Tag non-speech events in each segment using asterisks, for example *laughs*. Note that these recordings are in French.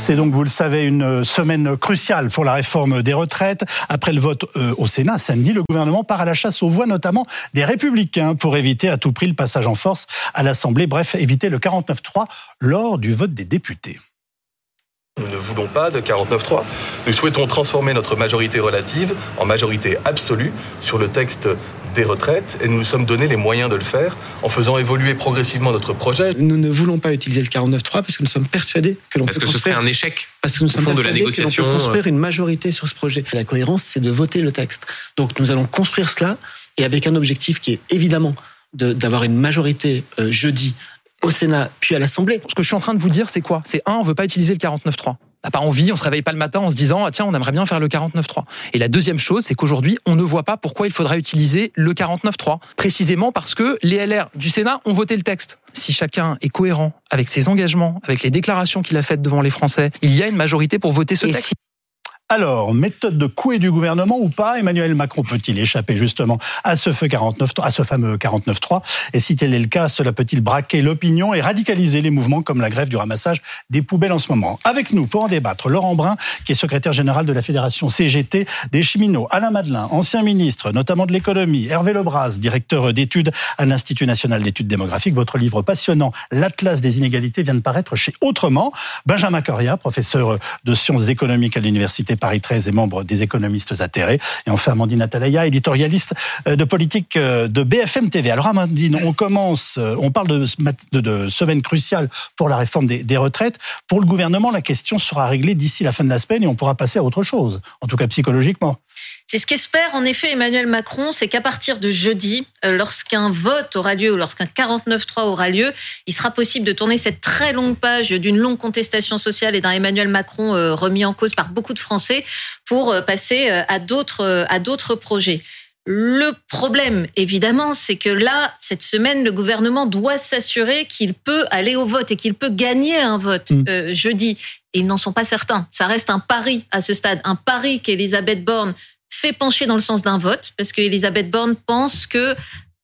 C'est donc, vous le savez, une semaine cruciale pour la réforme des retraites. Après le vote euh, au Sénat samedi, le gouvernement part à la chasse aux voix, notamment des républicains, pour éviter à tout prix le passage en force à l'Assemblée. Bref, éviter le 49-3 lors du vote des députés. Nous ne voulons pas de 49-3. Nous souhaitons transformer notre majorité relative en majorité absolue sur le texte des retraites et nous nous sommes donné les moyens de le faire en faisant évoluer progressivement notre projet. Nous ne voulons pas utiliser le 49.3 parce que nous sommes persuadés que l'on peut Parce que ce serait un échec parce que nous sommes de la persuadés que l'on négociation. peut construire une majorité sur ce projet. La cohérence, c'est de voter le texte. Donc nous allons construire cela et avec un objectif qui est évidemment de- d'avoir une majorité euh, jeudi au Sénat puis à l'Assemblée. Ce que je suis en train de vous dire, c'est quoi? C'est un, on veut pas utiliser le 49.3. On n'a pas envie, on se réveille pas le matin en se disant ah, tiens, on aimerait bien faire le 49.3. Et la deuxième chose, c'est qu'aujourd'hui, on ne voit pas pourquoi il faudrait utiliser le 49.3. Précisément parce que les LR du Sénat ont voté le texte. Si chacun est cohérent avec ses engagements, avec les déclarations qu'il a faites devant les Français, il y a une majorité pour voter ce Et texte. si- Alors, méthode de couée du gouvernement ou pas Emmanuel Macron peut-il échapper justement à ce feu 49, à ce fameux 49.3 Et si tel est le cas, cela peut-il braquer l'opinion et radicaliser les mouvements comme la grève du ramassage des poubelles en ce moment Avec nous pour en débattre, Laurent Brun, qui est secrétaire général de la Fédération CGT des cheminots, Alain Madelin, ancien ministre, notamment de l'économie, Hervé Lebras, directeur d'études à l'Institut national d'études démographiques. Votre livre passionnant, L'Atlas des inégalités, vient de paraître chez Autrement. Benjamin Coria, professeur de sciences économiques à l'Université Paris 13 et membre des économistes atterrés. Et enfin, Amandine Atalaya, éditorialiste euh, de politique euh, de BFM TV. Alors, Amandine, on commence, euh, on parle de, semaine cruciale pour la réforme des, des retraites. Pour le gouvernement, la question sera réglée d'ici la fin de la semaine et on pourra passer à autre chose, en tout cas psychologiquement. C'est ce qu'espère en effet Emmanuel Macron, c'est qu'à partir de jeudi, euh, lorsqu'un vote aura lieu ou lorsqu'un 49-3 aura lieu, il sera possible de tourner cette très longue page d'une longue contestation sociale et d'un Emmanuel Macron euh, remis en cause par beaucoup de Français pour euh, passer à d'autres à d'autres projets. Le problème, évidemment, c'est que là, cette semaine, le gouvernement doit s'assurer qu'il peut aller au vote et qu'il peut gagner un vote Mm. euh, jeudi. Et ils n'en sont pas certains. Ça reste un pari à ce stade, un pari qu'Elisabeth Borne fait pencher dans le sens d'un vote, parce qu'Elisabeth Borne pense que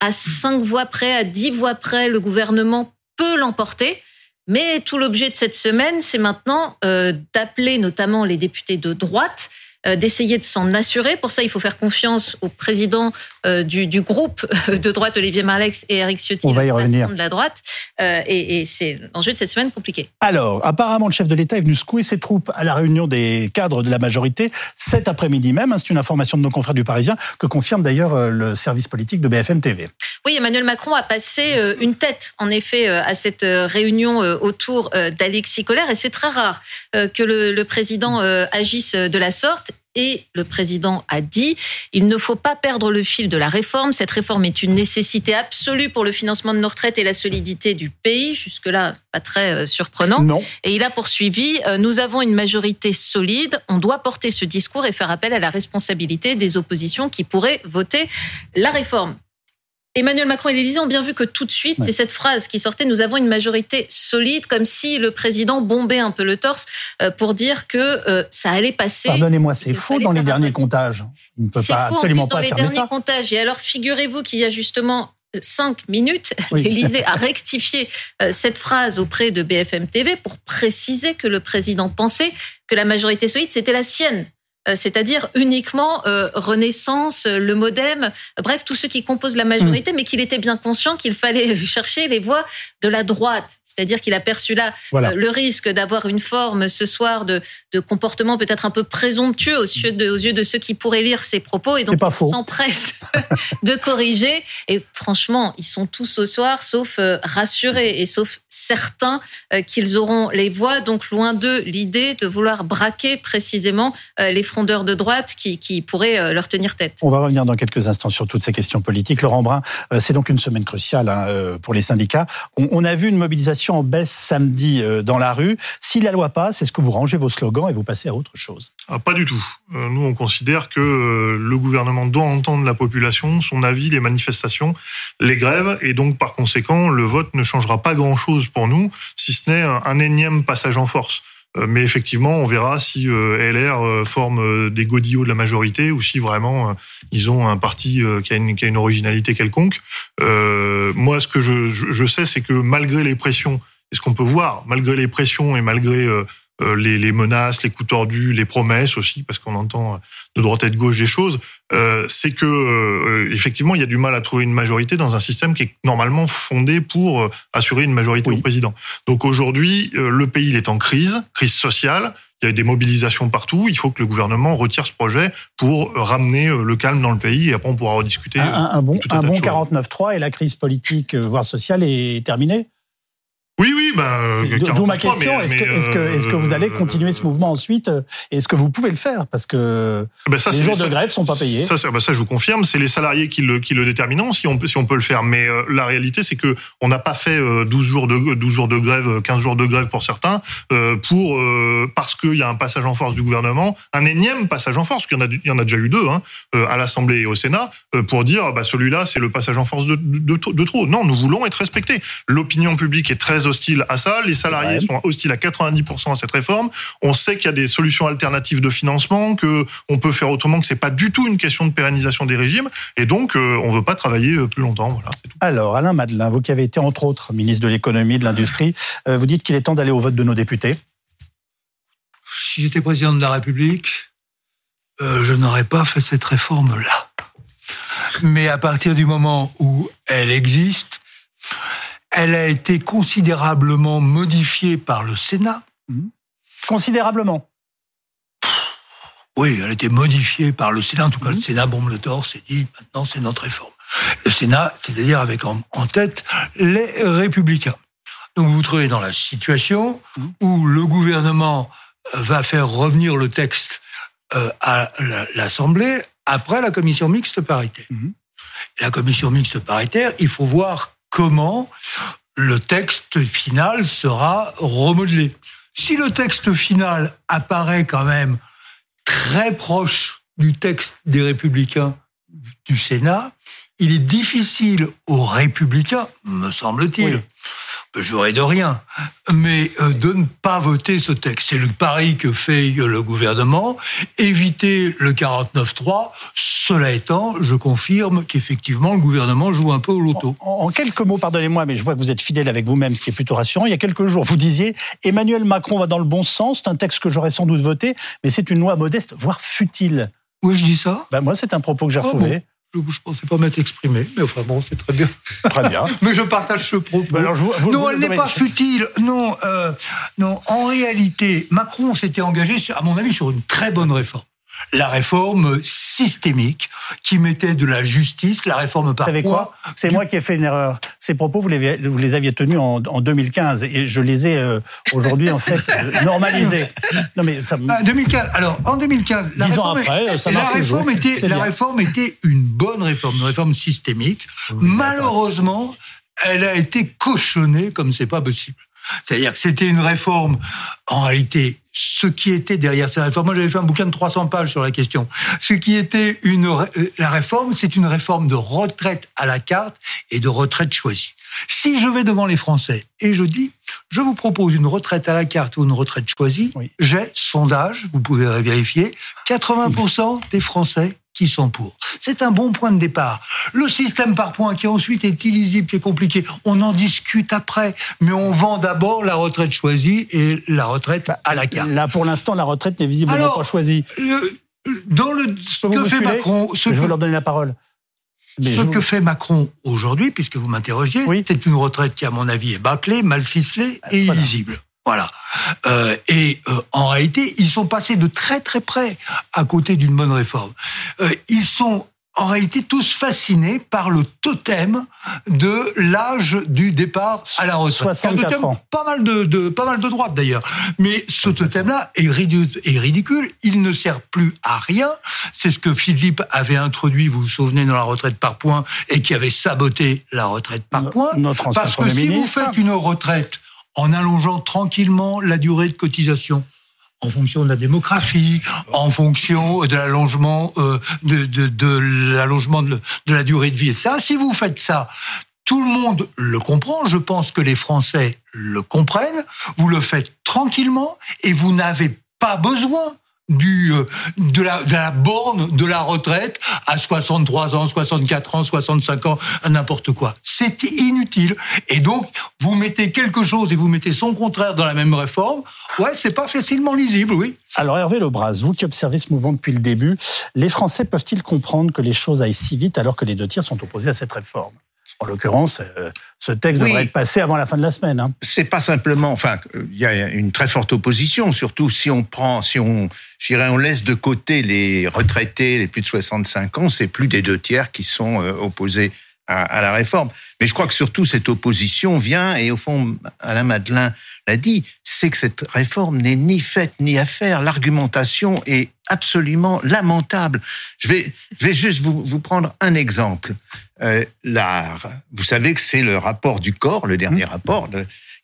à cinq voix près, à dix voix près, le gouvernement peut l'emporter. Mais tout l'objet de cette semaine, c'est maintenant euh, d'appeler notamment les députés de droite, d'essayer de s'en assurer. Pour ça, il faut faire confiance au président euh, du, du groupe de droite, Olivier Marlex et Eric Ciotti, On va y revenir. de la droite. Euh, et et c'est l'enjeu de cette semaine compliqué. Alors, apparemment, le chef de l'État est venu secouer ses troupes à la réunion des cadres de la majorité cet après-midi même. hein, C'est une information de nos confrères du Parisien que confirme d'ailleurs euh, le service politique de BFM TV. Oui, Emmanuel Macron a passé euh, une tête, en effet, euh, à cette euh, réunion euh, autour euh, d'Alexis Collère. Et c'est très rare euh, que le, le président euh, agisse de la sorte. Et le président a dit, il ne faut pas perdre le fil de la réforme. Cette réforme est une nécessité absolue pour le financement de nos retraites et la solidité du pays. Jusque-là, pas très euh, surprenant. Non. Et il a poursuivi, euh, nous avons une majorité solide, on doit porter ce discours et faire appel à la responsabilité des oppositions qui pourraient voter la réforme. Emmanuel Macron et l'Élysée ont bien vu que tout de suite, Ouais. c'est cette phrase qui sortait, nous avons une majorité solide, comme si le président bombait un peu le torse euh, pour dire que euh, ça allait passer. Pardonnez-moi, c'est faux dans les derniers comptages. Il ne peut C'est pas faux en absolument plus dans pas les derniers ça. comptages. Et alors, figurez-vous qu'il y a justement euh, cinq minutes, *laughs* Oui. l'Élysée a rectifié cette phrase auprès de BFM TV pour préciser que le président pensait que la majorité solide, c'était la sienne. Euh, C'est-à-dire uniquement euh, Renaissance, euh, le Modem, bref, tous ceux qui composent la majorité, Hmm. mais qu'il était bien conscient qu'il fallait *laughs* chercher les voix de la droite. C'est-à-dire qu'il a perçu là Voilà. euh, le risque d'avoir une forme ce soir de, de comportement peut-être un peu présomptueux aux yeux, de, aux yeux de ceux qui pourraient lire ses propos et donc ils s'empressent *laughs* de corriger. Et franchement, ils sont tous ce soir, sauf euh, rassurés et sauf certains euh, qu'ils auront les voix. Donc loin d'eux l'idée de vouloir braquer précisément les frondeurs de droite qui, qui pourraient leur tenir tête. On va revenir dans quelques instants sur toutes ces questions politiques. Laurent Brun, c'est donc une semaine cruciale hein, pour les syndicats. On, on a vu une mobilisation en baisse samedi euh, dans la rue. Si la loi passe, est-ce que vous rangez vos slogans et vous passez à autre chose? Ah, pas du tout. Euh, Nous, on considère que euh, le gouvernement doit entendre la population, son avis, les manifestations, les grèves, et donc par conséquent, le vote ne changera pas grand-chose pour nous, si ce n'est un, un énième passage en force. Euh, Mais effectivement, on verra si euh, LR euh, forme des godillots de la majorité ou si vraiment ils ont un parti qui a une, qui a une originalité quelconque. Euh, moi, ce que je, je, sais, c'est que malgré les pressions, et ce qu'on peut voir, malgré les pressions et malgré les, les, menaces, les coups tordus, les promesses aussi, parce qu'on entend de droite et de gauche des choses, euh, c'est que euh, effectivement il y a du mal à trouver une majorité dans un système qui est normalement fondé pour assurer une majorité au président. Donc aujourd'hui, le pays il est en crise, crise sociale. Il y a des mobilisations partout. Il faut que le gouvernement retire ce projet pour ramener le calme dans le pays et après on pourra rediscuter. Un, un bon, un bon 49-3 et la crise politique, voire sociale, est terminée oui, oui, ben. D'où ma question. Est-ce que, est que, est que vous allez euh, continuer ce mouvement ensuite euh, Est-ce que vous pouvez le faire? Parce que ben ça, les jours de grève sont pas payés. Ça, ben ça, je vous confirme, c'est les salariés qui le, qui le déterminent si on, peut, si on peut le faire. Mais euh, la réalité, c'est que on n'a pas fait 12 jours de 12 jours de grève, 15 jours de grève pour certains, pour parce qu'il y a un passage en force du gouvernement, un énième passage en force, qu'il y en a, il y en a déjà eu deux, hein, à l'Assemblée et au Sénat, pour dire, bah celui-là, c'est le passage en force de, de, de trop. Non, nous voulons être respectés. L'opinion publique est très hostile à ça. Les salariés sont hostiles à 90% à cette réforme. On sait qu'il y a des solutions alternatives de financement, que on peut faire autrement, que c'est pas du tout une question de pérennisation des régimes. Et donc, euh, on veut pas travailler euh, plus longtemps. Voilà, Alors, Alain Madelin, vous qui avez été entre autres ministre de l'économie, de l'industrie, *laughs* euh, vous dites qu'il est temps d'aller au vote de nos députés. Si j'étais président de la République, je n'aurais pas fait cette réforme-là. Mais à partir du moment où elle existe, elle a été considérablement modifiée par le Sénat. Mhm. Considérablement Oui, elle a été modifiée par le Sénat. En tout cas, le mhm. Sénat bombe le torse et dit maintenant c'est notre réforme. Le Sénat, c'est-à-dire avec en, tête les républicains. Donc vous vous trouvez dans la situation mhm. où le gouvernement euh, va faire revenir le texte euh, à l'Assemblée après la commission mixte paritaire. La commission mixte paritaire, il faut voir comment le texte final sera remodelé. Si le texte final apparaît quand même très proche du texte des républicains du Sénat, il est difficile aux républicains, me semble-t-il, j'aurais de rien, mais euh, de ne pas voter ce texte. C'est le pari que fait le gouvernement, éviter le 49-3. Cela étant, je confirme qu'effectivement, le gouvernement joue un peu au loto. En, quelques mots, pardonnez-moi, mais je vois que vous êtes fidèle avec vous-même, ce qui est plutôt rassurant. Il y a quelques jours, vous disiez, Emmanuel Macron va dans le bon sens, c'est un texte que j'aurais sans doute voté, mais c'est une loi modeste, voire futile. Oui, je dis ça ben Moi, c'est un propos que j'ai ah retrouvé. Je ne pensais pas m'être exprimé, mais enfin bon, c'est très bien. Très bien. *laughs* mais je partage ce propos. Non, elle n'est pas futile. Non, euh, non. En réalité, Macron s'était engagé, à mon avis, sur une très bonne réforme la réforme systémique qui mettait de la justice, la réforme par Vous savez quoi C'est moi qui ai fait une erreur. Ces propos, vous les, vous les aviez tenus en, 2015 et je les ai euh, aujourd'hui en fait euh, *laughs* normalisés. Non mais ça. 2015. Ah, alors en 2015, la réforme, après, ça la réforme était la réforme était une bonne réforme, une réforme systémique. Malheureusement, elle a été cochonnée comme c'est pas possible. C'est-à-dire que c'était une réforme, en réalité, ce qui était derrière cette réforme. Moi, j'avais fait un bouquin de 300 pages sur la question. Ce qui était une, euh, la réforme, c'est une réforme de retraite à la carte et de retraite choisie. Si je vais devant les Français et je dis, je vous propose une retraite à la carte ou une retraite choisie, j'ai sondage, vous pouvez vérifier, 80% des Français qui sont pour. C'est un bon point de départ. Le système par points qui ensuite est illisible, qui est compliqué, on en discute après, mais on vend d'abord la retraite choisie et la retraite à la carte. Là, pour l'instant, la retraite n'est visiblement pas choisie. dans le ce que fait Macron, ce je vais leur donner la parole. Ce que fait Macron aujourd'hui, puisque vous m'interrogiez, c'est une retraite qui, à mon avis, est bâclée, mal ficelée et illisible. Voilà. Euh, et euh, en réalité, ils sont passés de très très près à côté d'une bonne réforme. Euh, ils sont en réalité tous fascinés par le totem de l'âge du départ à la retraite. 64 ans. Pas mal de, de, pas mal de droite d'ailleurs. Mais ce totem-là est, est ridicule. Il ne sert plus à rien. C'est ce que Philippe avait introduit, vous vous souvenez, dans la retraite par points et qui avait saboté la retraite par points. Notre Parce que si vous faites une retraite en allongeant tranquillement la durée de cotisation en fonction de la démographie, en fonction de l'allongement euh, de, de, de l'allongement de, de, la durée de vie. Ça, si vous faites ça, tout le monde le comprend. Je pense que les Français le comprennent. Vous le faites tranquillement et vous n'avez pas besoin du euh, de la, de la borne de la retraite à 63 ans, 64 ans, 65 ans, n'importe quoi. C'est inutile. Et donc, vous mettez quelque chose et vous mettez son contraire dans la même réforme. Ouais, c'est pas facilement lisible, oui. Alors Hervé Lebras, vous qui observez ce mouvement depuis le début, les Français peuvent-ils comprendre que les choses aillent si vite alors que les deux tiers sont opposés à cette réforme? En l'occurrence, euh, ce texte devrait être passé avant la fin de la semaine. Hein. C'est pas simplement, enfin, il y a une très forte opposition, surtout si on prend, si on, on laisse de côté les retraités, les plus de 65 ans, c'est plus des deux tiers qui sont euh, opposés à, la réforme. Mais je crois que surtout cette opposition vient, et au fond, Alain Madelin l'a dit, c'est que cette réforme n'est ni faite ni à faire. L'argumentation est absolument lamentable. Je vais, je vais juste vous, vous prendre un exemple. Euh, l'art, vous savez que c'est le rapport du corps, le dernier mmh. rapport,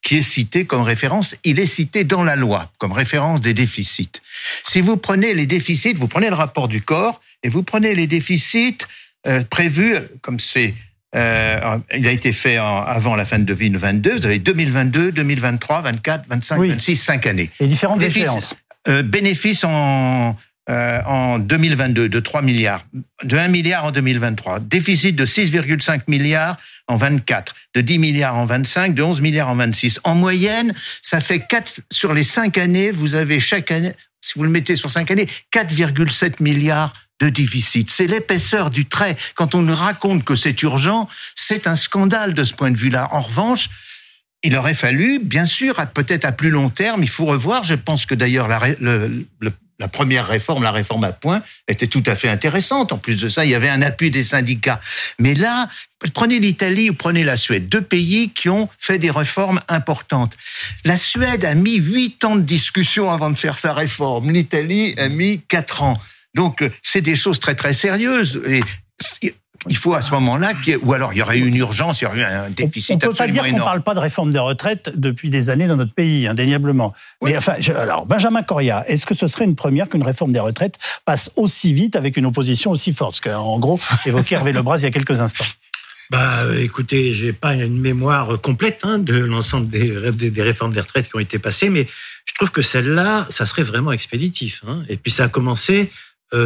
qui est cité comme référence. Il est cité dans la loi comme référence des déficits. Si vous prenez les déficits, vous prenez le rapport du corps et vous prenez les déficits euh, prévus, comme c'est euh, il a été fait avant la fin de 2022. Vous avez 2022, 2023, 24, 25, 26, 5 années. Et différentes échéances. Euh, bénéfices en, euh, en 2022 de 3 milliards, de 1 milliard en 2023. Déficit de 6,5 milliards en 24, de 10 milliards en 25, de 11 milliards en 26. En moyenne, ça fait 4 sur les 5 années, vous avez chaque année, si vous le mettez sur 5 années, 4,7 milliards de déficit. C'est l'épaisseur du trait. Quand on nous raconte que c'est urgent, c'est un scandale de ce point de vue-là. En revanche, il aurait fallu, bien sûr, peut-être à plus long terme, il faut revoir. Je pense que d'ailleurs la, la première réforme, la réforme à point, était tout à fait intéressante. En plus de ça, il y avait un appui des syndicats. Mais là, prenez l'Italie ou prenez la Suède, deux pays qui ont fait des réformes importantes. La Suède a mis huit ans de discussion avant de faire sa réforme. L'Italie a mis quatre ans. Donc, euh, c'est des choses très très sérieuses. Et il faut à ce moment-là, ou alors il y aurait eu une urgence, il y aurait eu un déficit on, on peut pas dire qu'on ne parle pas de réforme des retraites depuis des années dans notre pays, indéniablement. Mais enfin, alors Benjamin Coria, est-ce que ce serait une première qu'une réforme des retraites passe aussi vite avec une opposition aussi forte? Ce qu'en gros évoquait Hervé Lebras il y a quelques instants. Bah, écoutez, j'ai pas une mémoire complète hein, de l'ensemble des, des, réformes des retraites qui ont été passées, mais je trouve que celle-là, ça serait vraiment expéditif. Hein. Et puis ça a commencé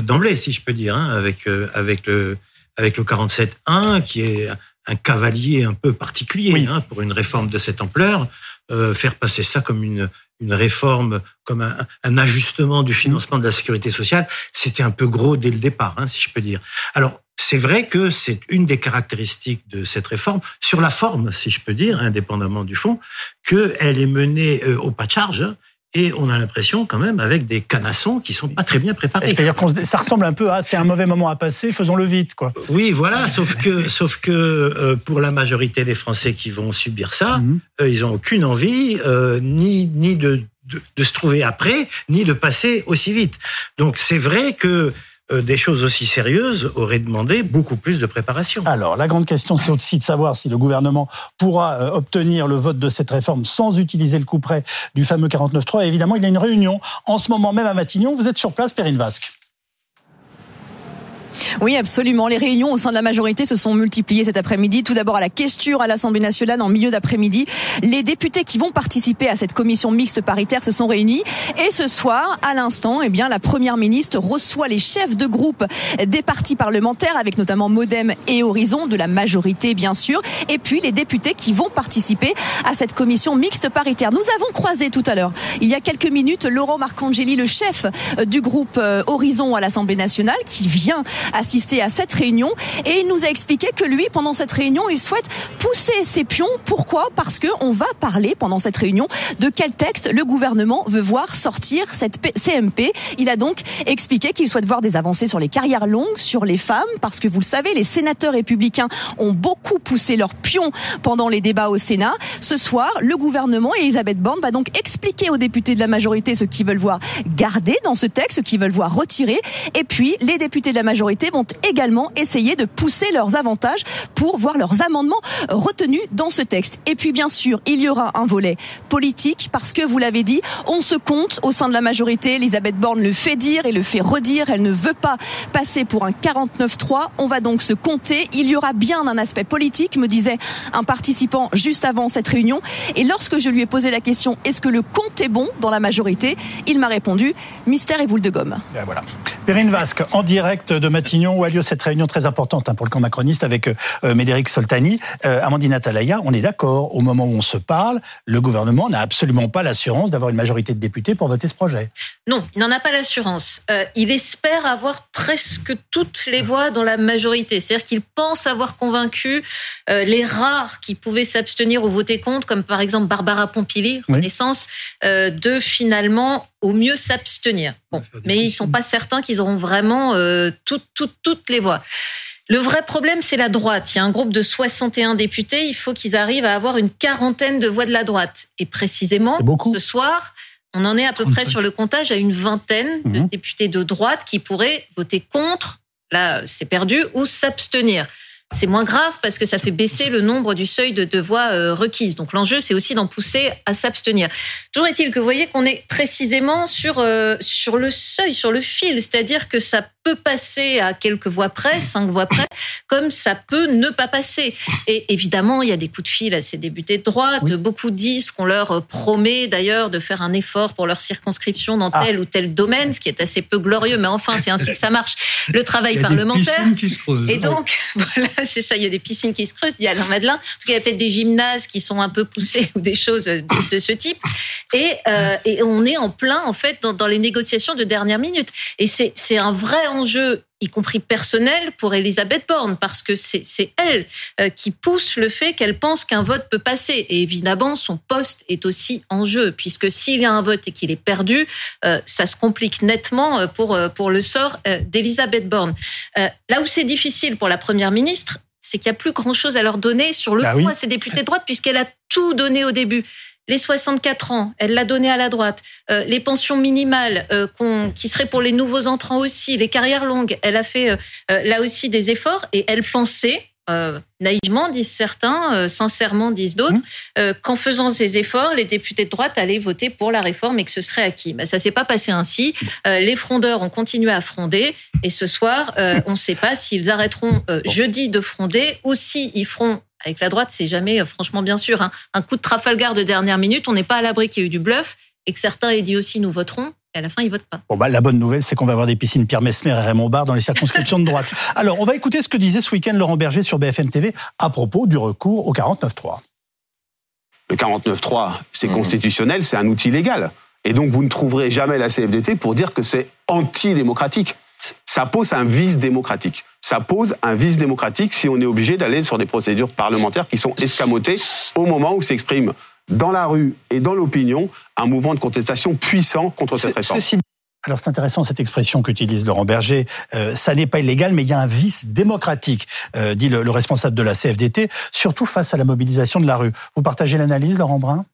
d'emblée, si je peux dire, hein, avec euh, avec le avec le 47.1, qui est un cavalier un peu particulier hein, pour une réforme de cette ampleur. Euh, faire passer ça comme une une réforme, comme un, un, ajustement du financement de la sécurité sociale, c'était un peu gros dès le départ, hein, si je peux dire. Alors, c'est vrai que c'est une des caractéristiques de cette réforme, sur la forme, si je peux dire, indépendamment du fond, qu'elle est menée au pas de charge et on a l'impression quand même avec des canassons qui sont pas très bien préparés. C'est-à-dire que ça ressemble un peu à c'est un mauvais moment à passer, faisons-le vite, quoi. Oui, voilà. Sauf que, sauf que euh, pour la majorité des Français qui vont subir ça, mhm. euh, ils ont aucune envie euh, ni ni de, de, de se trouver après, ni de passer aussi vite. Donc c'est vrai que euh, des choses aussi sérieuses auraient demandé beaucoup plus de préparation. Alors, la grande question, c'est aussi de savoir si le gouvernement pourra euh, obtenir le vote de cette réforme sans utiliser le coup près du fameux 49.3. évidemment, il y a une réunion en ce moment même à Matignon. Vous êtes sur place, Perrine Vasque. Oui, absolument. Les réunions au sein de la majorité se sont multipliées cet après-midi. Tout d'abord à la question à l'Assemblée nationale en milieu d'après-midi. Les députés qui vont participer à cette commission mixte paritaire se sont réunis. Et ce soir, à l'instant, eh bien, la première ministre reçoit les chefs de groupe des partis parlementaires, avec notamment Modem et Horizon, de la majorité, bien sûr. Et puis les députés qui vont participer à cette commission mixte paritaire. Nous avons croisé tout à l'heure, il y a quelques minutes, Laurent Marcangeli, le chef du groupe euh, Horizon à l'Assemblée nationale, qui vient assister à cette réunion et il nous a expliqué que lui, pendant cette réunion, il souhaite pousser ses pions. Pourquoi? Parce que on va parler pendant cette réunion de quel texte le gouvernement veut voir sortir cette CMP. Il a donc expliqué qu'il souhaite voir des avancées sur les carrières longues, sur les femmes, parce que vous le savez, les sénateurs républicains ont beaucoup poussé leurs pions pendant les débats au Sénat. Ce soir, le gouvernement et Elisabeth Borne va donc expliquer aux députés de la majorité ce qu'ils veulent voir garder dans ce texte, ce qu'ils veulent voir retirer. Et puis, les députés de la majorité majorité vont également essayer de pousser leurs avantages pour voir leurs amendements retenus dans ce texte. Et puis bien sûr, il y aura un volet politique parce que vous l'avez dit, on se compte au sein de la majorité. Elisabeth Borne le fait dire et le fait redire. Elle ne veut pas passer pour un 49-3. On va donc se compter. Il y aura bien un aspect politique, me disait un participant juste avant cette réunion. Et lorsque je lui ai posé la question, est-ce que le compte est bon dans la majorité? Il m'a répondu, mystère et boule de gomme. Ben voilà. Perrine Vasque, en direct de Matignon, où a lieu cette réunion très importante hein, pour le camp macroniste avec euh, Médéric Soltani. Euh, Amandine Atalaya, on est d'accord, au moment où on se parle, le gouvernement n'a absolument pas l'assurance d'avoir une majorité de députés pour voter ce projet. Non, il n'en a pas l'assurance. Euh, il espère avoir presque toutes les voix dans la majorité. C'est-à-dire qu'il pense avoir convaincu euh, les rares qui pouvaient s'abstenir ou voter contre, comme par exemple Barbara Pompili, Renaissance, euh, de finalement au mieux s'abstenir. Bon, mais ils sont pas certains qu'ils auront vraiment euh, toutes les voix. Le vrai problème, c'est la droite. Il y a un groupe de 61 députés. Il faut qu'ils arrivent à avoir une quarantaine de voix de la droite. Et précisément, ce soir, on en est à peu près sur le comptage à une vingtaine de Mhm. députés de droite qui pourraient voter contre. Là, c'est perdu ou s'abstenir. C'est moins grave parce que ça fait baisser le nombre du seuil de, de voix euh, requises. Donc l'enjeu, c'est aussi d'en pousser à s'abstenir. Toujours est-il que vous voyez qu'on est précisément sur euh, sur le seuil, sur le fil, c'est-à-dire que ça peut passer à quelques voix près, cinq voix près, comme ça peut ne pas passer. Et évidemment, il y a des coups de fil à ces députés de droite. Beaucoup disent qu'on leur promet d'ailleurs de faire un effort pour leur circonscription dans Ah. tel ou tel domaine, ce qui est assez peu glorieux, mais enfin, c'est ainsi que ça marche. Le travail Il y a parlementaire. qui se creusent. Et donc, *laughs* voilà, *laughs* c'est ça, il y a des piscines qui se creusent, dit Alain Madelin. En tout cas, il y a peut-être des gymnases qui sont un peu poussés *laughs* ou des choses de, ce type. Et, euh, et on est en plein, en fait, dans, les négociations de dernière minute. Et c'est un vrai enjeu y compris personnel pour Elisabeth Borne, parce que c'est elle euh, qui pousse le fait qu'elle pense qu'un vote peut passer. Et évidemment, son poste est aussi en jeu, puisque s'il y a un vote et qu'il est perdu, euh, ça se complique nettement euh, pour, pour le sort d'Elisabeth Borne. Là où c'est difficile pour la Première ministre, c'est qu'il n'y a plus grand-chose à leur donner sur le Bah fond oui. à ces députés de droite, puisqu'elle a tout donné au début. Les 64 ans, elle l'a donné à la droite. Euh, les pensions minimales, euh, qui seraient pour les nouveaux entrants aussi, les carrières longues, elle a fait euh, euh, là aussi des efforts et elle pensait, euh, naïvement disent certains, euh, sincèrement disent d'autres, euh, qu'en faisant ces efforts, les députés de droite allaient voter pour la réforme et que ce serait acquis. Ben, ça s'est pas passé ainsi. Euh, les frondeurs ont continué à fronder et ce soir, euh, on ne sait pas s'ils arrêteront euh, jeudi de fronder ou s'ils feront avec la droite, c'est jamais, euh, franchement, bien sûr, hein, un coup de Trafalgar de dernière minute. On n'est pas à l'abri qu'il y ait eu du bluff et que certains aient dit aussi nous voterons. Et à la fin, ils votent pas. Bon, bah, la bonne nouvelle, c'est qu'on va avoir des piscines Pierre Mesmer et Raymond Barre dans les circonscriptions de droite. *laughs* Alors, on va écouter ce que disait ce week-end Laurent Berger sur BFM TV à propos du recours au 49.3. Le 49.3, Mmh. c'est constitutionnel, c'est un outil légal. Et donc, vous ne trouverez jamais la CFDT pour dire que c'est antidémocratique. Ça pose un vice démocratique. Ça pose un vice démocratique si on est obligé d'aller sur des procédures parlementaires qui sont escamotées au moment où s'exprime dans la rue et dans l'opinion un mouvement de contestation puissant contre cette réforme. Alors c'est intéressant cette expression qu'utilise Laurent Berger. Euh, ça n'est pas illégal, mais il y a un vice démocratique, euh, dit le, le responsable de la CFDT, surtout face à la mobilisation de la rue. Vous partagez l'analyse, Laurent Brun?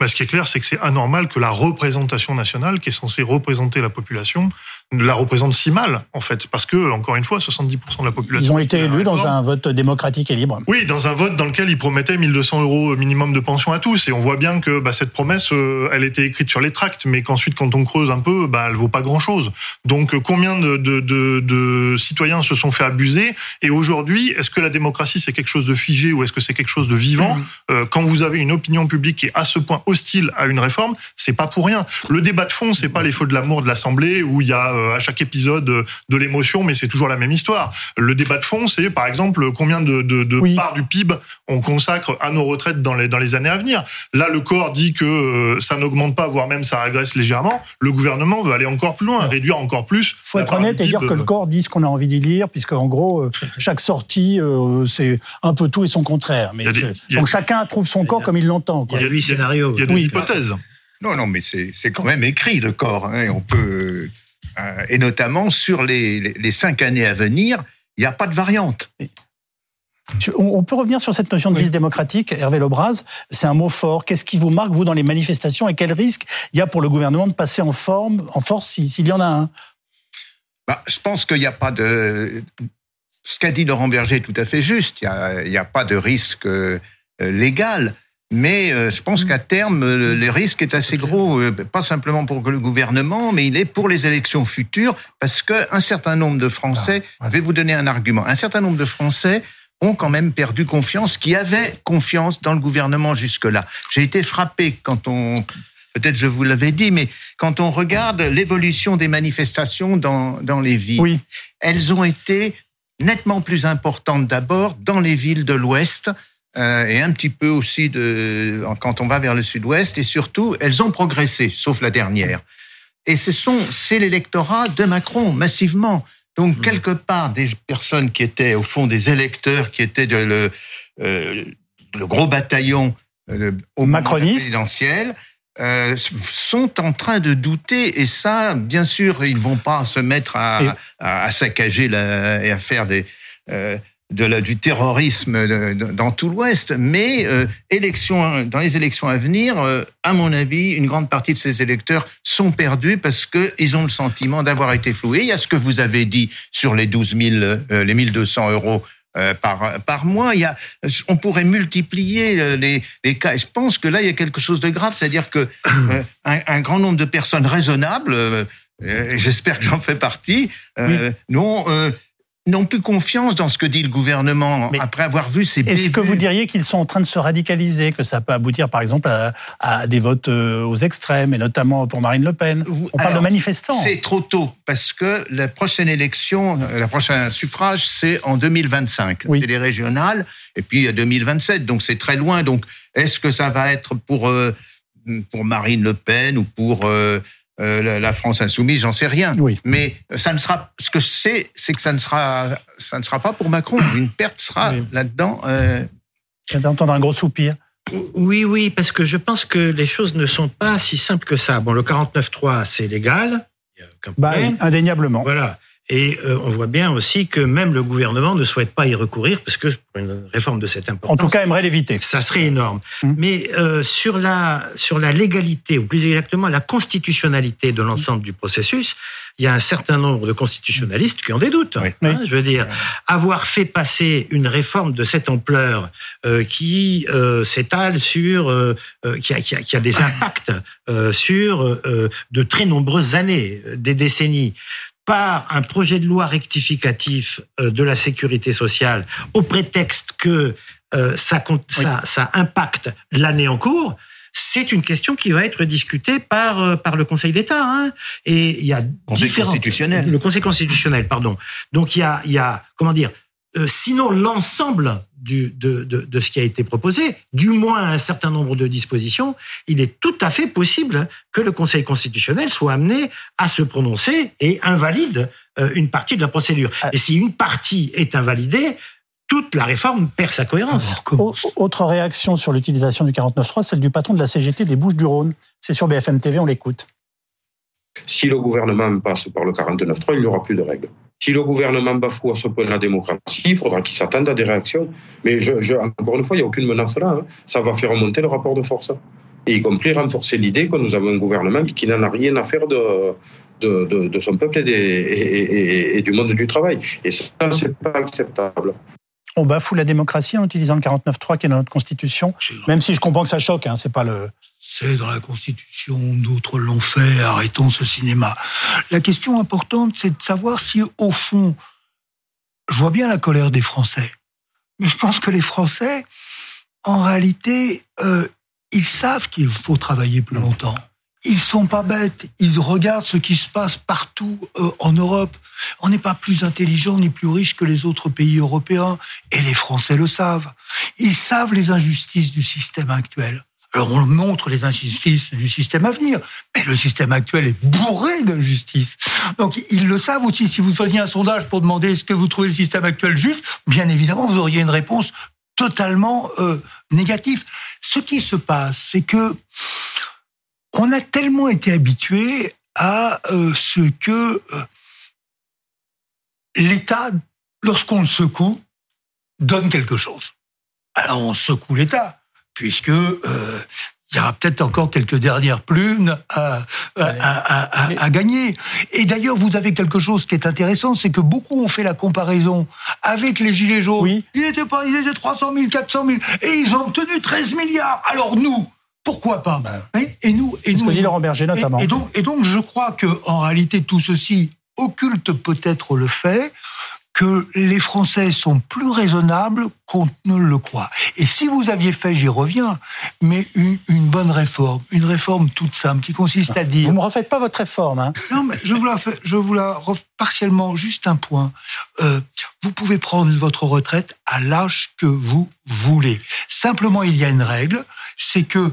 Bah, ce qui est clair, c'est que c'est anormal que la représentation nationale, qui est censée représenter la population, la représente si mal, en fait. Parce que, encore une fois, 70% de la population. Ils ont été élus dans un vote démocratique et libre. Oui, dans un vote dans lequel ils promettaient 1200 euros minimum de pension à tous. Et on voit bien que bah, cette promesse, euh, elle était écrite sur les tracts, mais qu'ensuite, quand on creuse un peu, bah, elle vaut pas grand-chose. Donc, euh, combien de, de, de, de citoyens se sont fait abuser? Et aujourd'hui, est-ce que la démocratie, c'est quelque chose de figé ou est-ce que c'est quelque chose de vivant? Euh, Quand vous avez une opinion publique qui est à ce point hostile à une réforme, c'est pas pour rien. Le débat de fond, c'est pas les feux de l'amour de l'Assemblée où il y a euh, à chaque épisode euh, de l'émotion, mais c'est toujours la même histoire. Le débat de fond, c'est par exemple combien de, de, de parts du PIB on consacre à nos retraites dans les, dans les années à venir. Là, le corps dit que euh, ça n'augmente pas, voire même ça régresse légèrement. Le gouvernement veut aller encore plus loin, réduire encore plus. faut la être honnête et dire que le corps dit ce qu'on a envie d'y lire, puisque en gros, euh, chaque sortie, euh, c'est un peu tout et son contraire. Mais Il des- il a- donc chacun trouve son corps comme il l'entend. Il y a huit scénarios. Il y a des Oui. hypothèses. Non, non, mais c'est quand même écrit le corps. hein, et on peut euh, et notamment sur les, les, les cinq années à venir, il n'y a pas de variante. On peut revenir sur cette notion de vice démocratique, Hervé Lebras. C'est un mot fort. Qu'est-ce qui vous marque, vous, dans les manifestations et quel risque il y a pour le gouvernement de passer en forme, en force, si- s'il y en a un? Bah, je pense qu'il n'y a pas de. Ce qu'a dit Laurent Berger est tout à fait juste. Il n'y a pas de risque euh, légal. Mais euh, je pense qu'à terme, le risque est assez gros, euh, pas simplement pour le gouvernement, mais il est pour les élections futures, parce qu'un certain nombre de Français, Ah, je vais vous donner un argument, un certain nombre de Français ont quand même perdu confiance, qui avaient confiance dans le gouvernement jusque-là. J'ai été frappé quand on, peut-être je vous l'avais dit, mais quand on regarde l'évolution des manifestations dans, dans les villes, Oui. elles ont été nettement plus importantes d'abord dans les villes de l'Ouest euh, et un petit peu aussi de quand on va vers le Sud-Ouest et surtout elles ont progressé, sauf la dernière. Et ce sont c'est l'électorat de Macron massivement. Donc quelque part des personnes qui étaient au fond des électeurs qui étaient de le, euh, le gros bataillon euh, au Macroniste. présidentielle euh, sont en train de douter et ça, bien sûr, ils vont pas se mettre à, Et- à, à saccager la, et à faire des euh, de la, du terrorisme de- de- dans tout l'Ouest, mais euh, élections, dans les élections à venir, euh, à mon avis, une grande partie de ces électeurs sont perdus parce que ils ont le sentiment d'avoir été floués. Il y a ce que vous avez dit sur les 12 000, euh, les 1200 euros euh, par par mois. Il y a, on pourrait multiplier euh, les les cas. Et je pense que là, il y a quelque chose de grave, c'est-à-dire que euh, un, un grand nombre de personnes raisonnables, euh, euh, j'espère que j'en fais partie, euh, euh, n'ont plus confiance dans ce que dit le gouvernement Mais après avoir vu ces Est-ce que vous diriez qu'ils sont en train de se radicaliser, que ça peut aboutir par exemple à, à des votes euh, aux extrêmes, et notamment pour Marine Le Pen? On parle de manifestants. C'est trop tôt parce que la prochaine élection, euh, la prochaine suffrage, c'est en 2025. Oui. C'est les régionales et puis il y a 2027, donc c'est très loin. Donc est-ce que ça va être pour euh, pour Marine Le Pen ou pour euh, la- la France insoumise J'en sais rien. Oui. Mais ça ne sera. Ce que je sais, c'est que ça ne sera ça ne sera pas pour Macron. Une perte sera Oui. là-dedans. euh, Je viens d'entendre un gros soupir. Oui, oui, parce que je pense que les choses ne sont pas si simples que ça. Bon, le 49.3, c'est légal. Bah, indéniablement. Voilà. Et euh, on voit bien aussi que même le gouvernement ne souhaite pas y recourir parce que pour une réforme de cette importance, En tout cas, aimerait l'éviter. ça serait énorme. Mmh. Mais euh, sur la sur la légalité ou plus exactement la constitutionnalité de l'ensemble du processus, il y a un certain nombre de constitutionnalistes qui ont des doutes. Oui. hein, je veux dire, avoir fait passer une réforme de cette ampleur euh, qui s'étale sur qui, a, qui, a, qui a des *coughs* impacts sur de très nombreuses années, des décennies par un projet de loi rectificatif euh, de la sécurité sociale au prétexte que euh, ça, compte- ça, ça impacte l'année en cours, c'est une question qui va être discutée par euh, par le Conseil d'État. Hein. Et il y a Conseil différents- constitutionnel. Le Conseil constitutionnel, pardon. Donc il y a il y a comment dire sinon l'ensemble du, de, de, de ce qui a été proposé, du moins un certain nombre de dispositions, il est tout à fait possible que le Conseil constitutionnel soit amené à se prononcer et invalide euh, une partie de la procédure. Ah. Et si une partie est invalidée, toute la réforme perd sa cohérence. Au- Autre réaction sur l'utilisation du 49.3, celle du patron de la CGT des Bouches-du-Rhône. C'est sur BFM TV, on l'écoute. Si le gouvernement passe par le 49.3, il n'y aura plus de règles. Si le gouvernement bafoue à ce point la démocratie, il faudra qu'il s'attende à des réactions. Mais je, je- encore une fois, il n'y a aucune menace là. hein. Ça va faire remonter le rapport de force. Et y compris renforcer l'idée que nous avons un gouvernement qui n'en a rien à faire de, de, de- de son peuple et, des- et- et- et du monde du travail. Et ça, c'est pas acceptable. On bafoue la démocratie en utilisant le 49.3 qui est dans notre Constitution, même si je comprends que ça choque, hein, c'est pas le... C'est dans la Constitution, d'autres l'ont fait, arrêtons ce cinéma. La question importante, c'est de savoir si, au fond, je vois bien la colère des Français, mais je pense que les Français, en réalité, euh, ils savent qu'il faut travailler plus longtemps. Ils sont pas bêtes, ils regardent ce qui se passe partout euh, en Europe. On n'est pas plus intelligent ni plus riche que les autres pays européens, et les Français le savent. Ils savent les injustices du système actuel. Alors on montre les injustices du système à venir, mais le système actuel est bourré d'injustices. Donc ils le savent aussi. Si vous faisiez un sondage pour demander est-ce que vous trouvez le système actuel juste, bien évidemment vous auriez une réponse totalement euh, négative. Ce qui se passe, c'est que on a tellement été habitué à euh, ce que euh, l'État, lorsqu'on le secoue, donne quelque chose. Alors on secoue l'État, puisque euh, il y aura peut-être encore quelques dernières plumes à, à, à, à gagner. Et d'ailleurs, vous avez quelque chose qui est intéressant, c'est que beaucoup ont fait la comparaison avec les Gilets jaunes. Oui. Ils étaient pas, ils étaient 300 000, 400 000, et ils ont obtenu 13 milliards. Alors nous, pourquoi pas hein Et nous, et C'est ce nous, que dit Laurent Berger notamment. et, et donc, et donc, je crois que en réalité, tout ceci occulte peut-être le fait que les Français sont plus raisonnables qu'on ne le croit. Et si vous aviez fait, j'y reviens, mais une, une bonne réforme, une réforme toute simple qui consiste à dire Vous ne me refaites pas votre réforme. Hein. non, mais je vous la fais, je vous la ref- partiellement, juste un point. Euh, vous pouvez prendre votre retraite à l'âge que vous voulez. Simplement, il y a une règle, c'est que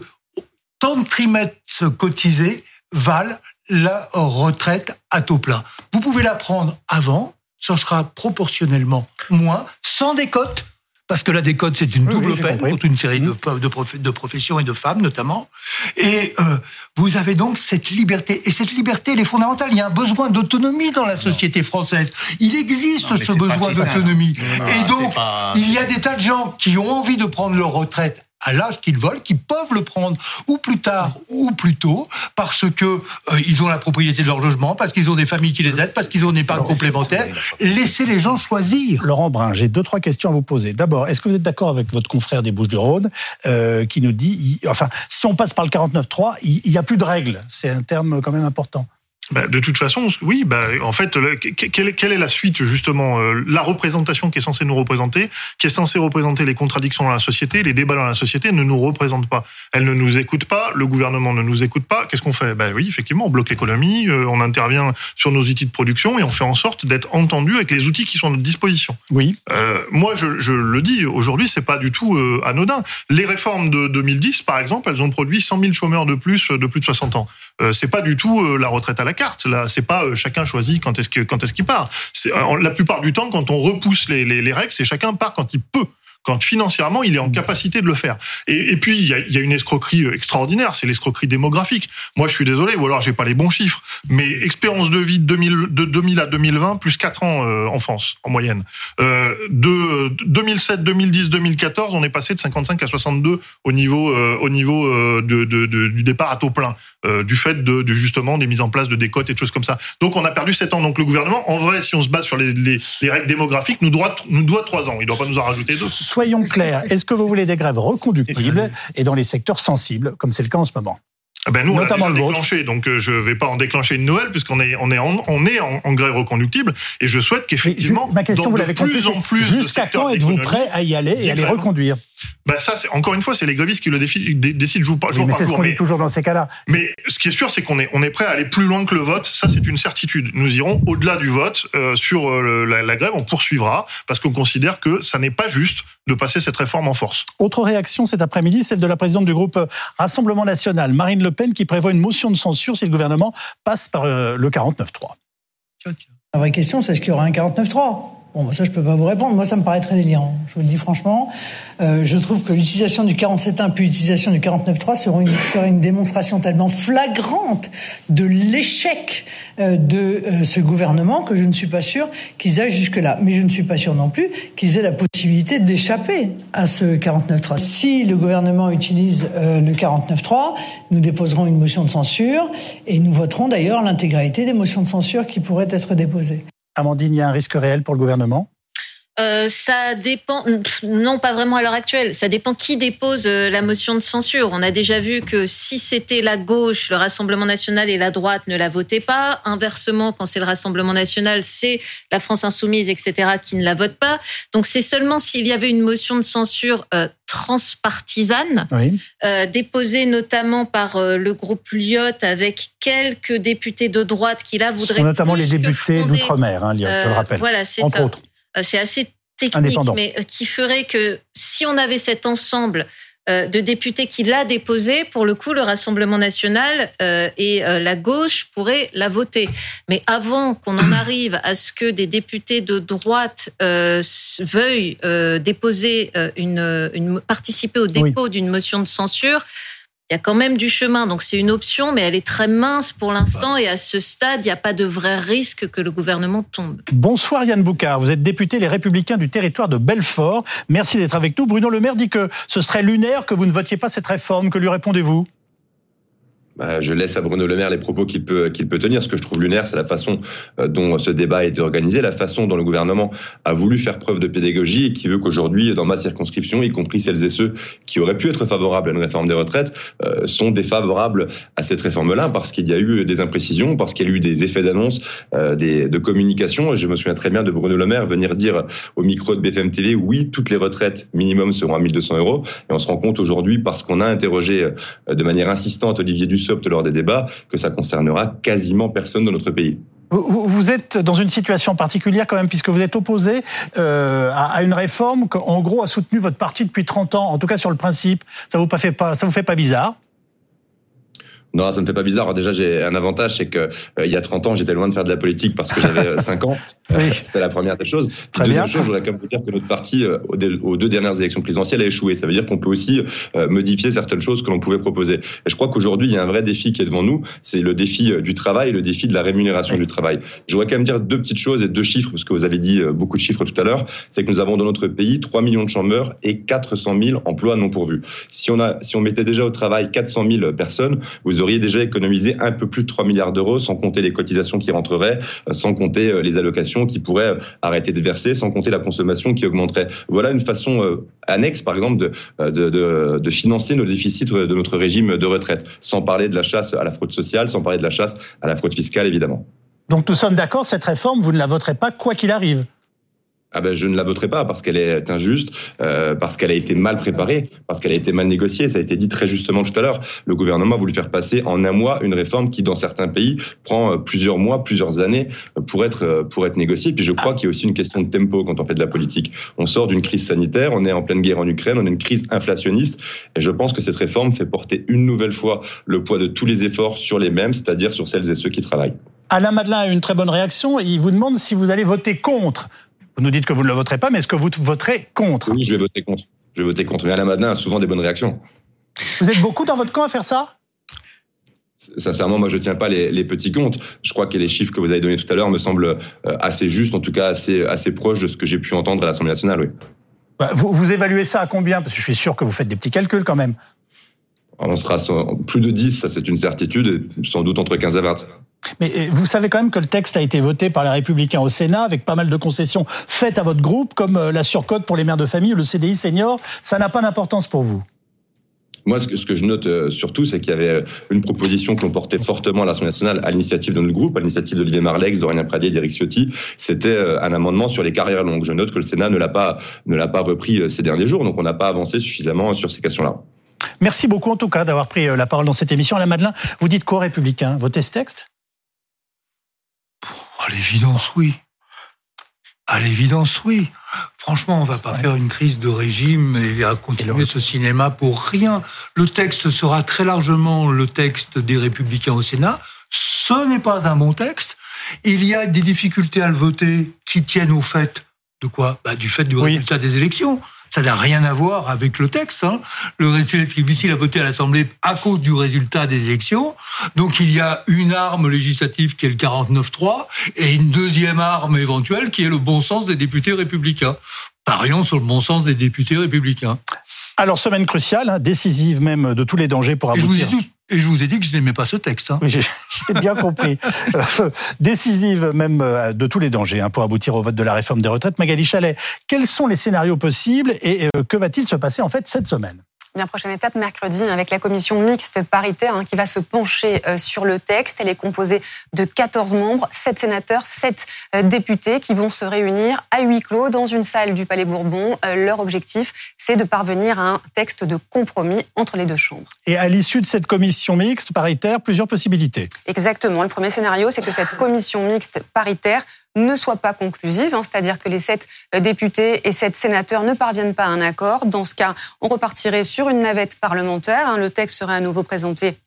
tant de trimestres cotisés valent la retraite à taux plein. Vous pouvez la prendre avant, ce sera proportionnellement moins, sans décote. Parce que la décote, c'est une Oui, double oui, j'ai peine compris. pour toute une série de, de, prof- de professions et de femmes notamment. Et euh, vous avez donc cette liberté. Et cette liberté, elle est fondamentale. Il y a un besoin d'autonomie dans la société française. Il existe Non, ce besoin d'autonomie. Et donc, pas- il y a des tas de gens qui ont envie de prendre leur retraite à l'âge qu'ils veulent, qui peuvent le prendre ou plus tard ou plus tôt, parce que euh, ils ont la propriété de leur logement, parce qu'ils ont des familles qui les aident, parce qu'ils ont une épargne complémentaire. Laissez les gens choisir. Laurent Brun, j'ai deux, trois questions à vous poser. D'abord, est-ce que vous êtes d'accord avec votre confrère des Bouches-du-Rhône euh, qui nous dit, il- enfin, si on passe par le 49.3, il n'y a plus de règles. C'est un terme quand même important. Bah, de toute façon, oui. Bah, en fait, le- que- quelle, est- quelle est la suite justement euh, La représentation qui est censée nous représenter, qui est censée représenter les contradictions dans la société, les débats dans la société, ne nous représente pas. Elle ne nous écoute pas. Le gouvernement ne nous écoute pas. Qu'est-ce qu'on fait? Bah oui, effectivement, on bloque l'économie, euh, on intervient sur nos outils de production et on fait en sorte d'être entendu avec les outils qui sont à notre disposition. Oui. Euh, moi, je, je le dis aujourd'hui, c'est pas du tout anodin. Les réformes de 2010, par exemple, elles ont produit 100 000 chômeurs de plus de plus de 60 ans. C'est pas du tout la retraite à la carte. Là, c'est pas euh, chacun choisit quand est-ce que quand est-ce qu'il part. Euh, la plupart du temps, quand on repousse les, les, les règles, c'est chacun part quand il peut. Quand financièrement il est en capacité de le faire. Et, et puis il y a, y a une escroquerie euh, extraordinaire, c'est l'escroquerie démographique. Moi je suis désolé, ou alors j'ai pas les bons chiffres, mais expérience de vie de 2000, de 2000 à 2020 plus 4 ans euh, en France en moyenne. Euh, de 2007, 2010, 2014, on est passé de 55 à 62 au niveau euh, au niveau euh, de, de, de- du départ à taux plein, euh, du fait de, de justement des mises en place de décotes et de choses comme ça. Donc on a perdu 7 ans. Donc le gouvernement, en vrai, si on se base sur les, les, les règles démographiques, nous doit nous doit 3 ans. Il doit pas nous en rajouter deux. Soyons clairs. Est-ce que vous voulez des grèves reconductibles et dans les secteurs sensibles, comme c'est le cas en ce moment Ah Ben nous, Notamment on a le déjà vôtre. déclenché, donc euh, je vais pas en déclencher une nouvelle puisqu'on est on est en, on est en, en grève reconductible et je souhaite qu'effectivement Ma question, dans vous de l'avez compris, plus en plus jusqu'à quand êtes-vous prêt à y aller et à les reconduire Ben ça, c'est encore une fois, c'est les grévistes qui le décident jour par Oui, jour Mais c'est ce qu'on dit toujours dans ces cas-là. mais ce qui est sûr, c'est qu'on est on est prêt à aller plus loin que le vote. Ça, c'est une certitude. Nous irons au-delà du vote euh, sur euh, le- la, la grève. On poursuivra parce qu'on considère que ça n'est pas juste de passer cette réforme en force. Autre réaction cet après-midi, celle de la présidente du groupe euh, Rassemblement National, Marine Le Pen, qui prévoit une motion de censure si le gouvernement passe par euh, le 49.3. La vraie question, c'est est-ce qu'il y aura un 49.3 Bon, bah, ça, je peux pas vous répondre. Moi, ça me paraît très délirant. Je vous le dis franchement. Euh, je trouve que l'utilisation du 47.1 puis l'utilisation du 49.3 serait une, serait une démonstration tellement flagrante de l'échec euh, de euh, ce gouvernement que je ne suis pas sûr qu'ils aillent jusque-là. Mais je ne suis pas sûr non plus qu'ils aient la possibilité d'échapper à ce 49.3. Si le gouvernement utilise euh, le 49.3, nous déposerons une motion de censure et nous voterons d'ailleurs l'intégralité des motions de censure qui pourraient être déposées. Amandine, il y a un risque réel pour le gouvernement? Euh, ça dépend, non pas vraiment à l'heure actuelle, ça dépend qui dépose euh, la motion de censure. On a déjà vu que si c'était la gauche, le Rassemblement national et la droite ne la votaient pas. Inversement, quand c'est le Rassemblement national, c'est la France insoumise, etc., qui ne la vote pas. Donc c'est seulement s'il y avait une motion de censure euh, transpartisane, Oui. euh, déposée notamment par euh, le groupe Lyotte avec quelques députés de droite qui là Ce voudraient sont notamment plus les députés d'outre-mer, hein, Lyon, je le Euh, rappelle. Voilà, c'est Entre ça. autres. C'est assez technique, mais qui ferait que si on avait cet ensemble de députés qui l'a déposé, pour le coup, le Rassemblement national euh, et euh, la gauche pourraient la voter. Mais avant qu'on en arrive à ce que des députés de droite euh, veuillent euh, déposer euh, une, une participer au dépôt d'une motion de censure, il y a quand même du chemin. Donc c'est une option, mais elle est très mince pour l'instant. Et à ce stade, il n'y a pas de vrai risque que le gouvernement tombe. Bonsoir Yann Boucard, vous êtes député Les Républicains du territoire de Belfort. Merci d'être avec nous. Bruno Le Maire dit que ce serait lunaire que vous ne votiez pas cette réforme. Que lui répondez-vous? Bah, je laisse à Bruno Le Maire les propos qu'il peut qu'il peut tenir. Ce que je trouve lunaire, c'est la façon euh, dont ce débat a été organisé, la façon dont le gouvernement a voulu faire preuve de pédagogie et qui veut qu'aujourd'hui, dans ma circonscription, y compris celles et ceux qui auraient pu être favorables à une réforme des retraites, euh, sont défavorables à cette réforme-là parce qu'il y a eu des imprécisions, parce qu'il y a eu des effets d'annonce, euh, des de communication. Je me souviens très bien de Bruno Le Maire venir dire au micro de BFM TV, oui, toutes les retraites minimum seront à 1200 euros. Et on se rend compte aujourd'hui, parce qu'on a interrogé de manière insistante Olivier Dussopt, lors des débats que ça concernera quasiment personne dans notre pays. Vous êtes dans une situation particulière quand même, puisque vous êtes opposé euh, à une réforme qu'en gros a soutenu votre parti depuis 30 ans, en tout cas sur le principe. Ça vous vous fait pas bizarre non, ça me fait pas bizarre. déjà, j'ai un avantage, c'est que euh, il y a 30 ans, j'étais loin de faire de la politique parce que j'avais 5 ans. *laughs* Oui. C'est la première des choses. Puis deuxième chose, je voudrais quand même vous dire que notre parti, euh, aux deux dernières élections présidentielles, a échoué. Ça veut dire qu'on peut aussi euh, modifier certaines choses que l'on pouvait proposer. Et je crois qu'aujourd'hui, il y a un vrai défi qui est devant nous. C'est le défi du travail, le défi de la rémunération du travail. Je voudrais quand même dire deux petites choses et deux chiffres, parce que vous avez dit beaucoup de chiffres tout à l'heure. C'est que nous avons dans notre pays 3 millions de chômeurs et 400 000 emplois non pourvus. Si on a, si on mettait déjà au travail 400 000 personnes, vous auriez déjà économisé un peu plus de 3 milliards d'euros, sans compter les cotisations qui rentreraient, euh, sans compter euh, les allocations qui pourraient euh, arrêter de verser, sans compter la consommation qui augmenterait. Voilà une façon annexe, par exemple, de, de, de, financer nos déficits de notre régime de retraite, sans parler de la chasse à la fraude sociale, sans parler de la chasse à la fraude fiscale, évidemment. Donc nous sommes d'accord, cette réforme, vous ne la voterez pas quoi qu'il arrive ah ben, je ne la voterai pas parce qu'elle est injuste, euh, parce qu'elle a été mal préparée, parce qu'elle a été mal négociée. Ça a été dit très justement tout à l'heure. Le gouvernement a voulu faire passer en un mois une réforme qui, dans certains pays, prend euh, plusieurs mois, plusieurs années euh, pour être pour être négociée. Puis je crois qu'il y a aussi une question de tempo quand on fait de la politique. On sort d'une crise sanitaire, on est en pleine guerre en Ukraine, on a une crise inflationniste, et je pense que cette réforme fait porter une nouvelle fois le poids de tous les efforts sur les mêmes, c'est-à-dire sur celles et ceux qui travaillent. Alain Madelin a une très bonne réaction. Il vous demande si vous allez voter contre vous nous dites que vous ne le voterez pas, mais est-ce que vous voterez contre? Oui, je vais voter contre. Je vais voter contre. Mais Alain Madelin a souvent des bonnes réactions. Vous êtes beaucoup dans votre camp à faire ça? Sincèrement, moi, je ne tiens pas les, petits comptes. Je crois que les chiffres que vous avez donnés tout à l'heure me semblent euh, assez justes, en tout cas assez, assez proches de ce que j'ai pu entendre à l'Assemblée nationale, oui. Bah, vous, vous évaluez ça à combien? Parce que je suis sûr que vous faites des petits calculs quand même. On sera plus de 10, ça c'est une certitude, sans doute entre 15 et 20. Mais euh, vous savez quand même que le texte a été voté par les Républicains au Sénat avec pas mal de concessions faites à votre groupe, comme euh, la surcote pour les mères de famille ou le CDI senior. Ça n'a pas d'importance pour vous moi, ce que, ce que je note euh, surtout, c'est qu'il y avait une proposition qu'on portait fortement à l'Assemblée nationale à l'initiative de notre groupe, à l'initiative d'Olivier Marlex, Dorian Pradier, d'Éric Ciotti. C'était un amendement sur les carrières longues. Je note que le Sénat ne l'a pas, ne l'a pas repris ces derniers jours, donc on n'a pas avancé suffisamment sur ces questions-là. Merci beaucoup en tout cas d'avoir pris la parole dans cette émission. Alain Madelin, vous dites quoi, républicain? Votez ce texte? À l'évidence, oui. À l'évidence, oui. Franchement, on va pas faire une crise de régime et à continuer ce cinéma pour rien. Le texte sera très largement le texte des Républicains au Sénat. Ce n'est pas un bon texte. Il y a des difficultés à le voter qui tiennent au fait de quoi? Bah, Du fait du résultat des élections. Ça n'a rien à voir avec le texte. Hein. Le difficile à voter à l'Assemblée à cause du résultat des élections. Donc il y a une arme législative qui est le 49-3 et une deuxième arme éventuelle qui est le bon sens des députés républicains. Parions sur le bon sens des députés républicains. Alors, semaine cruciale, hein, décisive même de tous les dangers pour aboutir. Et je vous ai dit que je n'aimais pas ce texte. Hein. *laughs* J'ai bien compris. Euh, décisive même euh, de tous les dangers hein, pour aboutir au vote de la réforme des retraites. Magali Chalet, quels sont les scénarios possibles et euh, que va-t-il se passer en fait cette semaine? Prochaine étape, mercredi, avec la commission mixte paritaire hein, qui va se pencher euh, sur le texte. Elle est composée de 14 membres, 7 sénateurs, 7 euh, députés qui vont se réunir à huis clos dans une salle du Palais Bourbon. Euh, leur objectif, c'est de parvenir à un texte de compromis entre les deux chambres. Et à l'issue de cette commission mixte paritaire, plusieurs possibilités. Exactement. Le premier scénario, c'est que cette commission mixte paritaire ne soit pas conclusive, hein, c'est-à-dire que les sept euh, députés et sept sénateurs ne parviennent pas à un accord. Dans ce cas, on repartirait sur une navette parlementaire. Hein. le texte serait à nouveau présenté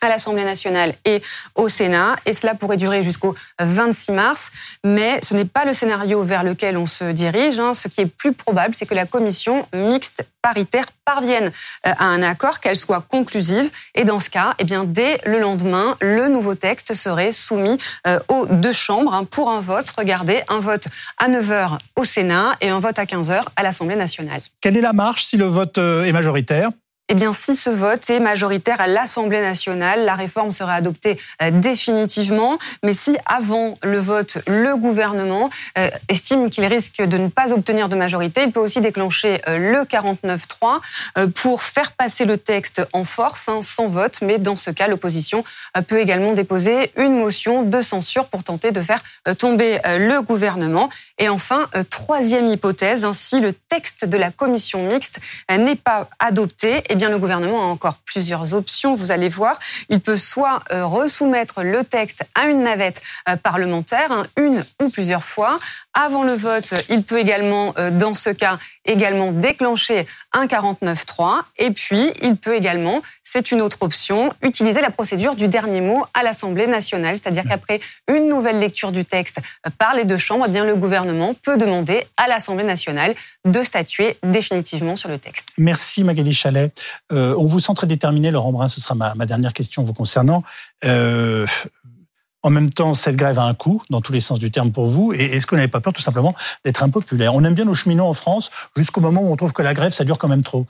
à l'Assemblée nationale et au Sénat, et cela pourrait durer jusqu'au 26 mars. Mais ce n'est pas le scénario vers lequel on se dirige. Hein. Ce qui est plus probable, c'est que la commission mixte paritaire parvienne euh, à un accord, qu'elle soit conclusive. Et dans ce cas, eh bien, dès le lendemain, le nouveau texte serait soumis euh, aux deux chambres hein, pour un vote. Regardez, un vote à 9h au Sénat et un vote à 15h à l'Assemblée nationale. Quelle est la marche si le vote euh, est majoritaire? Eh bien, si ce vote est majoritaire à l'Assemblée nationale, la réforme sera adoptée euh, définitivement. Mais si avant le vote, le gouvernement euh, estime qu'il risque de ne pas obtenir de majorité, il peut aussi déclencher euh, le 49-3 pour faire passer le texte en force, hein, sans vote. Mais dans ce cas, l'opposition peut également déposer une motion de censure pour tenter de faire tomber le gouvernement. Et enfin, troisième hypothèse, hein, si le texte de la commission mixte n'est pas adopté, eh bien, le gouvernement a encore plusieurs options. Vous allez voir, il peut soit euh, resoumettre le texte à une navette euh, parlementaire, hein, une ou plusieurs fois. Avant le vote, il peut également, euh, dans ce cas, également déclencher un 49-3. Et puis, il peut également, c'est une autre option, utiliser la procédure du dernier mot à l'Assemblée nationale. C'est-à-dire qu'après une nouvelle lecture du texte par les deux chambres, eh bien, le gouvernement peut demander à l'Assemblée nationale de statuer définitivement sur le texte. Merci Magali Chalet. Euh, on vous sent très déterminé, Laurent Brun, ce sera ma, dernière question vous concernant. Euh, en même temps, cette grève a un coût, dans tous les sens du terme pour vous. Et est-ce qu'on n'avait pas peur, tout simplement, d'être impopulaire? On aime bien nos cheminots en France, jusqu'au moment où on trouve que la grève, ça dure quand même trop.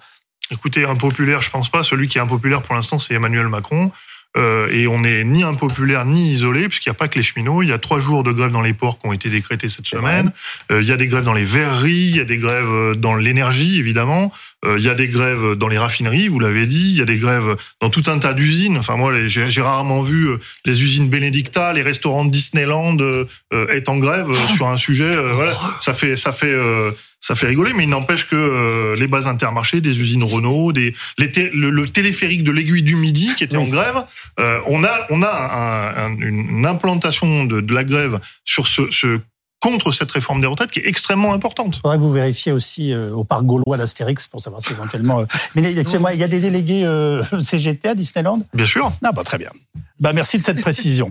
Écoutez, impopulaire, je pense pas. Celui qui est impopulaire pour l'instant, c'est Emmanuel Macron. Euh, et on n'est ni impopulaire ni isolé, puisqu'il n'y a pas que les cheminots. Il y a trois jours de grève dans les ports qui ont été décrétés cette semaine. Euh, il y a des grèves dans les verreries, il y a des grèves euh, dans l'énergie, évidemment. il y a des grèves dans les raffineries, vous l'avez dit. Il y a des grèves dans tout un tas d'usines. Enfin, moi, j'ai rarement vu les usines Benedicta, les restaurants de Disneyland être en grève sur un sujet. voilà, ça fait, ça fait ça fait rigoler, mais il n'empêche que euh, les bases intermarchés, des usines Renault, des, le, téléphérique de l'aiguille du Midi qui était en grève, euh, on a, on a une implantation de, de, la grève sur ce, ce contre cette réforme des retraites qui est extrêmement importante. Il faudrait que vous vérifiez aussi euh, au parc gaulois d'Astérix pour savoir si éventuellement. Mais moi, il y a des délégués *laughs* CGT à Disneyland? Bien sûr. Ah bah très bien. Bah merci de cette précision.